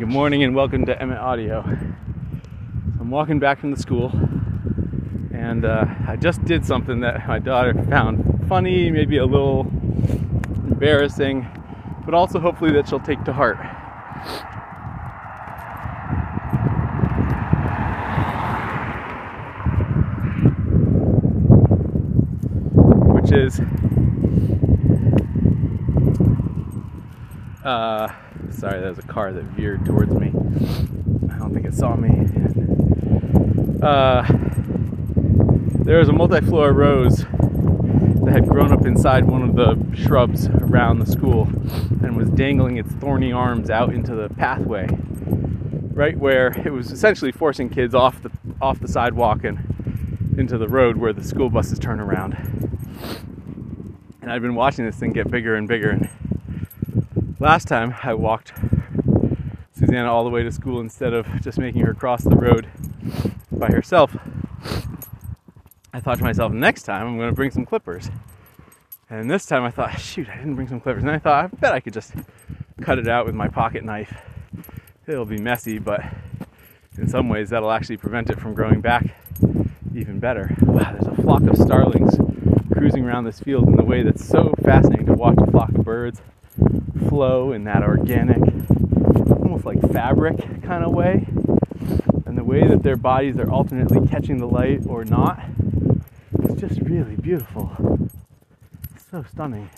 Good morning and welcome to Emmett Audio. I'm walking back from the school and uh, I just did something that my daughter found funny, maybe a little embarrassing, but also hopefully that she'll take to heart. Which is uh, sorry, there was a car that veered towards me. I don't think it saw me. Uh, there was a multiflora rose that had grown up inside one of the shrubs around the school and was dangling its thorny arms out into the pathway, right where it was essentially forcing kids off the off the sidewalk and into the road where the school buses turn around. And I've been watching this thing get bigger and bigger. And last time I walked Susanna all the way to school instead of just making her cross the road by herself. I thought to myself, next time I'm going to bring some clippers. And this time I thought, shoot, I didn't bring some clippers. And I thought, I bet I could just cut it out with my pocket knife. It'll be messy, but in some ways that'll actually prevent it from growing back even better. Wow, there's a flock of starlings cruising around this field in the way that's so fascinating to watch a flock of birds flow in that organic, almost like fabric kind of way. And the way that their bodies are alternately catching the light or not it's just really beautiful. so stunning.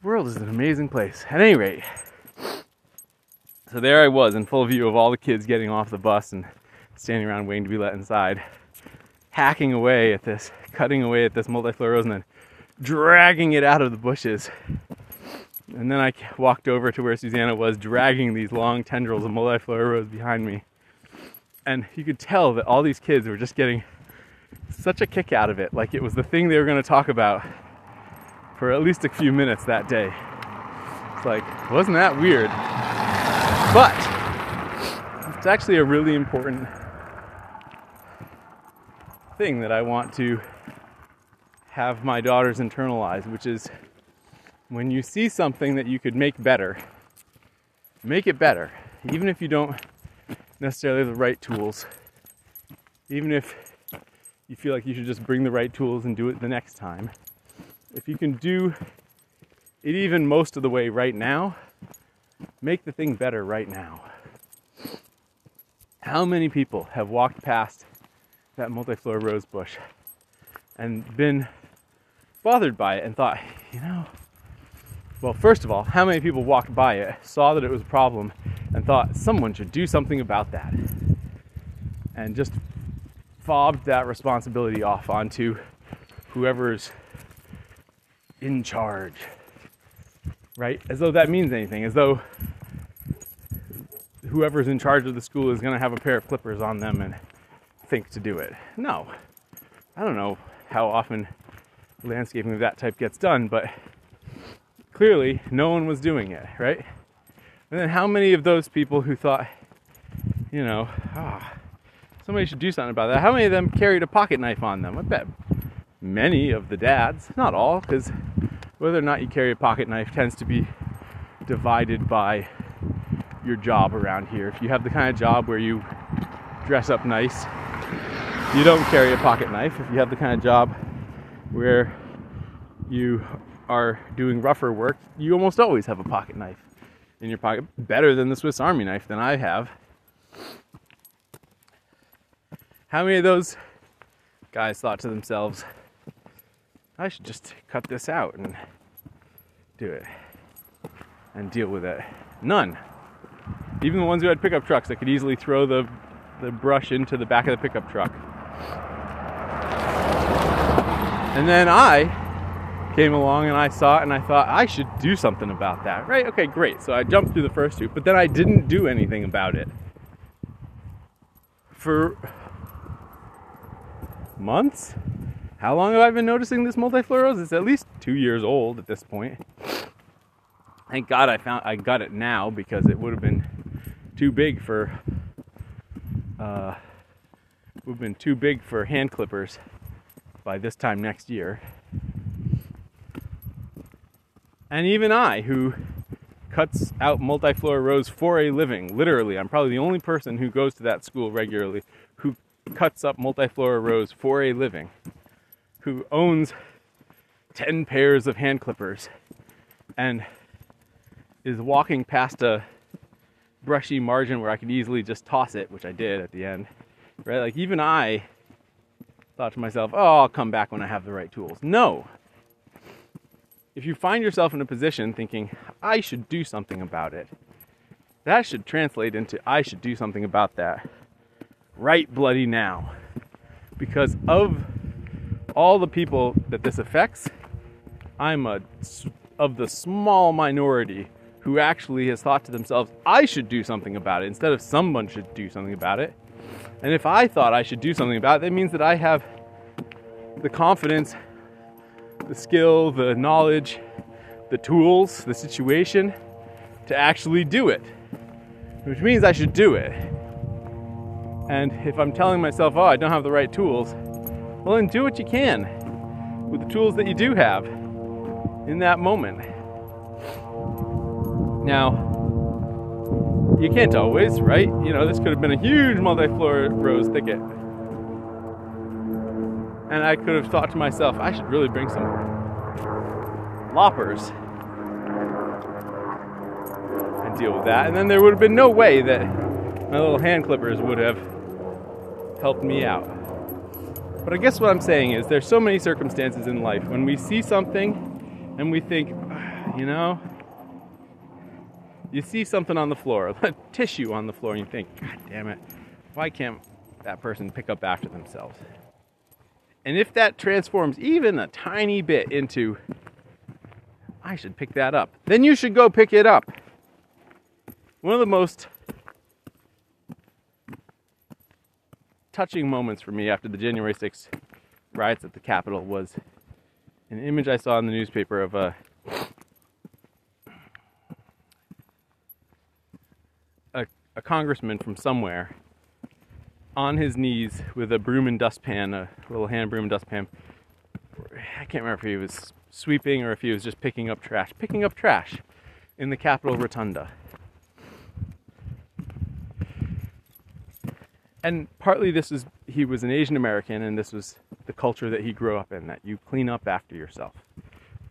The world is an amazing place. At any rate, so there I was in full view of all the kids getting off the bus and standing around waiting to be let inside, hacking away at this, cutting away at this multiflora rose and then dragging it out of the bushes. And then I walked over to where Susanna was, dragging these long tendrils of multiflora rose behind me. And you could tell that all these kids were just getting such a kick out of it. Like it was the thing they were going to talk about for at least a few minutes that day. It's like, wasn't that weird? But it's actually a really important thing that I want to have my daughters internalize, which is when you see something that you could make better, make it better. Even if you don't necessarily have the right tools, even if you feel like you should just bring the right tools and do it the next time. If you can do it even most of the way right now, make the thing better right now. How many people have walked past that multiflora rose bush and been bothered by it and thought, you know, well, first of all, how many people walked by it, saw that it was a problem, and thought someone should do something about that? And just fobbed that responsibility off onto whoever's in charge, right? As though that means anything, as though whoever's in charge of the school is going to have a pair of clippers on them and think to do it. No. I don't know how often landscaping of that type gets done, but clearly no one was doing it, right? And then how many of those people who thought, you know, ah, Somebody should do something about that. How many of them carried a pocket knife on them? I bet many of the dads, not all, because whether or not you carry a pocket knife tends to be divided by your job around here. If you have the kind of job where you dress up nice, you don't carry a pocket knife. If you have the kind of job where you are doing rougher work, you almost always have a pocket knife in your pocket. Better than the Swiss Army knife than I have. How many of those guys thought to themselves, I should just cut this out and do it and deal with it? None. Even the ones who had pickup trucks that could easily throw the, the brush into the back of the pickup truck. And then I came along and I saw it and I thought I should do something about that. Right? Okay, great. So I jumped through the first two, but then I didn't do anything about it. For months. How long have I been noticing this multiflora rose? It's at least two years old at this point. Thank God I found I got it now because it would have been too big for uh, would have been too big for hand clippers by this time next year. And even I, who cuts out multiflora rose for a living. Literally, I'm probably the only person who goes to that school regularly who cuts up multiflora rose for a living, who owns 10 pairs of hand clippers and is walking past a brushy margin where I could easily just toss it, which I did at the end. Right? Like even I thought to myself, "Oh, I'll come back when I have the right tools." No. If you find yourself in a position thinking, "I should do something about it." That should translate into I should do something about that right bloody now. Because of all the people that this affects, I'm a of the small minority who actually has thought to themselves, I should do something about it instead of someone should do something about it. And if I thought I should do something about it, that means that I have the confidence, the skill, the knowledge, the tools, the situation to actually do it, which means I should do it. And if I'm telling myself, oh, I don't have the right tools, well, then do what you can with the tools that you do have in that moment. Now, you can't always, right? You know, this could have been a huge multiflora rose thicket. And I could have thought to myself, I should really bring some loppers and deal with that. And then there would have been no way that my little hand clippers would have helped me out. But I guess what I'm saying is there's so many circumstances in life when we see something and we think, ah, you know, you see something on the floor, a tissue on the floor, and you think, God damn it, why can't that person pick up after themselves? And if that transforms even a tiny bit into, I should pick that up, then you should go pick it up. One of the most touching moments for me after the January 6th riots at the Capitol was an image I saw in the newspaper of a a, a congressman from somewhere on his knees with a broom and dustpan, a little hand broom and dustpan. I can't remember if he was sweeping or if he was just picking up trash. Picking up trash in the Capitol Rotunda. And partly this is he was an Asian American and this was the culture that he grew up in that you clean up after yourself.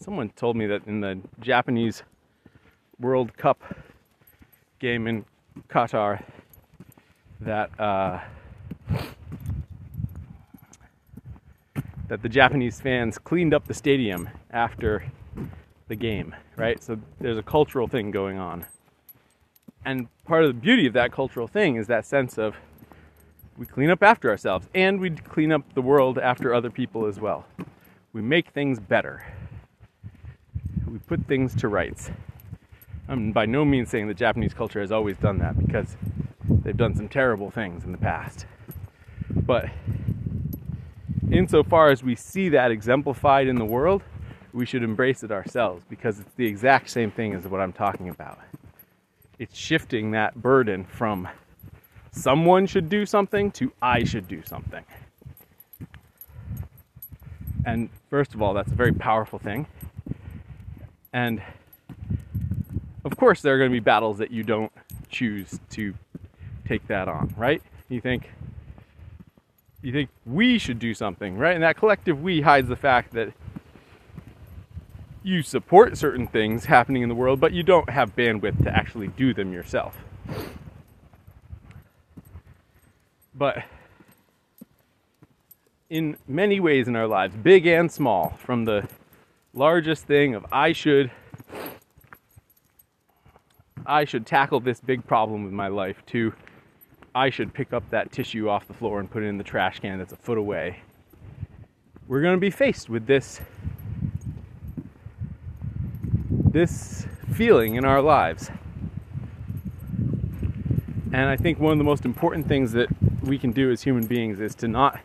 Someone told me that in the Japanese World Cup game in Qatar, that uh, that the Japanese fans cleaned up the stadium after the game, right? So there's a cultural thing going on. And part of the beauty of that cultural thing is that sense of we clean up after ourselves and we clean up the world after other people as well. We make things better. We put things to rights. I'm by no means saying that Japanese culture has always done that because they've done some terrible things in the past. But insofar as we see that exemplified in the world, we should embrace it ourselves because it's the exact same thing as what I'm talking about. It's shifting that burden from someone should do something to I should do something. And first of all, that's a very powerful thing. And of course, there are going to be battles that you don't choose to take that on, right? You think you think we should do something, right? And that collective we hides the fact that you support certain things happening in the world, but you don't have bandwidth to actually do them yourself. But in many ways in our lives, big and small, from the largest thing of I should I should tackle this big problem with my life to I should pick up that tissue off the floor and put it in the trash can that's a foot away. We're going to be faced with this this feeling in our lives. And I think one of the most important things that we can do as human beings is to not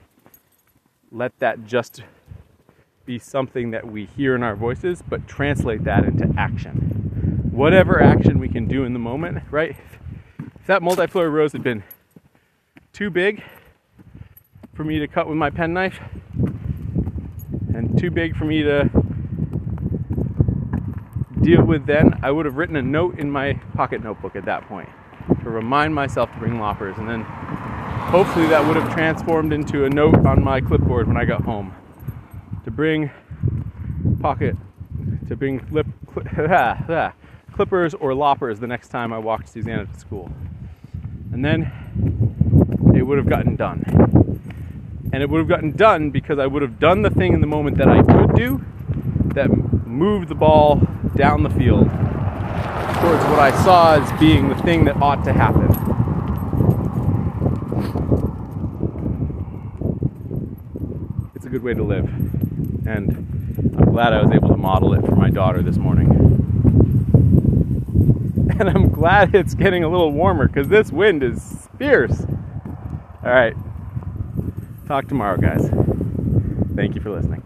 let that just be something that we hear in our voices, but translate that into action. Whatever action we can do in the moment, right? If that multiflora rose had been too big for me to cut with my penknife, and too big for me to deal with then, I would have written a note in my pocket notebook at that point to remind myself to bring loppers. And then hopefully that would have transformed into a note on my clipboard when I got home to bring pocket, to bring lip, clippers or loppers the next time I walked Susanna to school. And then it would have gotten done. And it would have gotten done because I would have done the thing in the moment that I could do that moved the ball down the field towards what I saw as being the thing that ought to happen. It's a good way to live. And I'm glad I was able to model it for my daughter this morning. And I'm glad it's getting a little warmer because this wind is fierce. All right. Talk tomorrow, guys. Thank you for listening.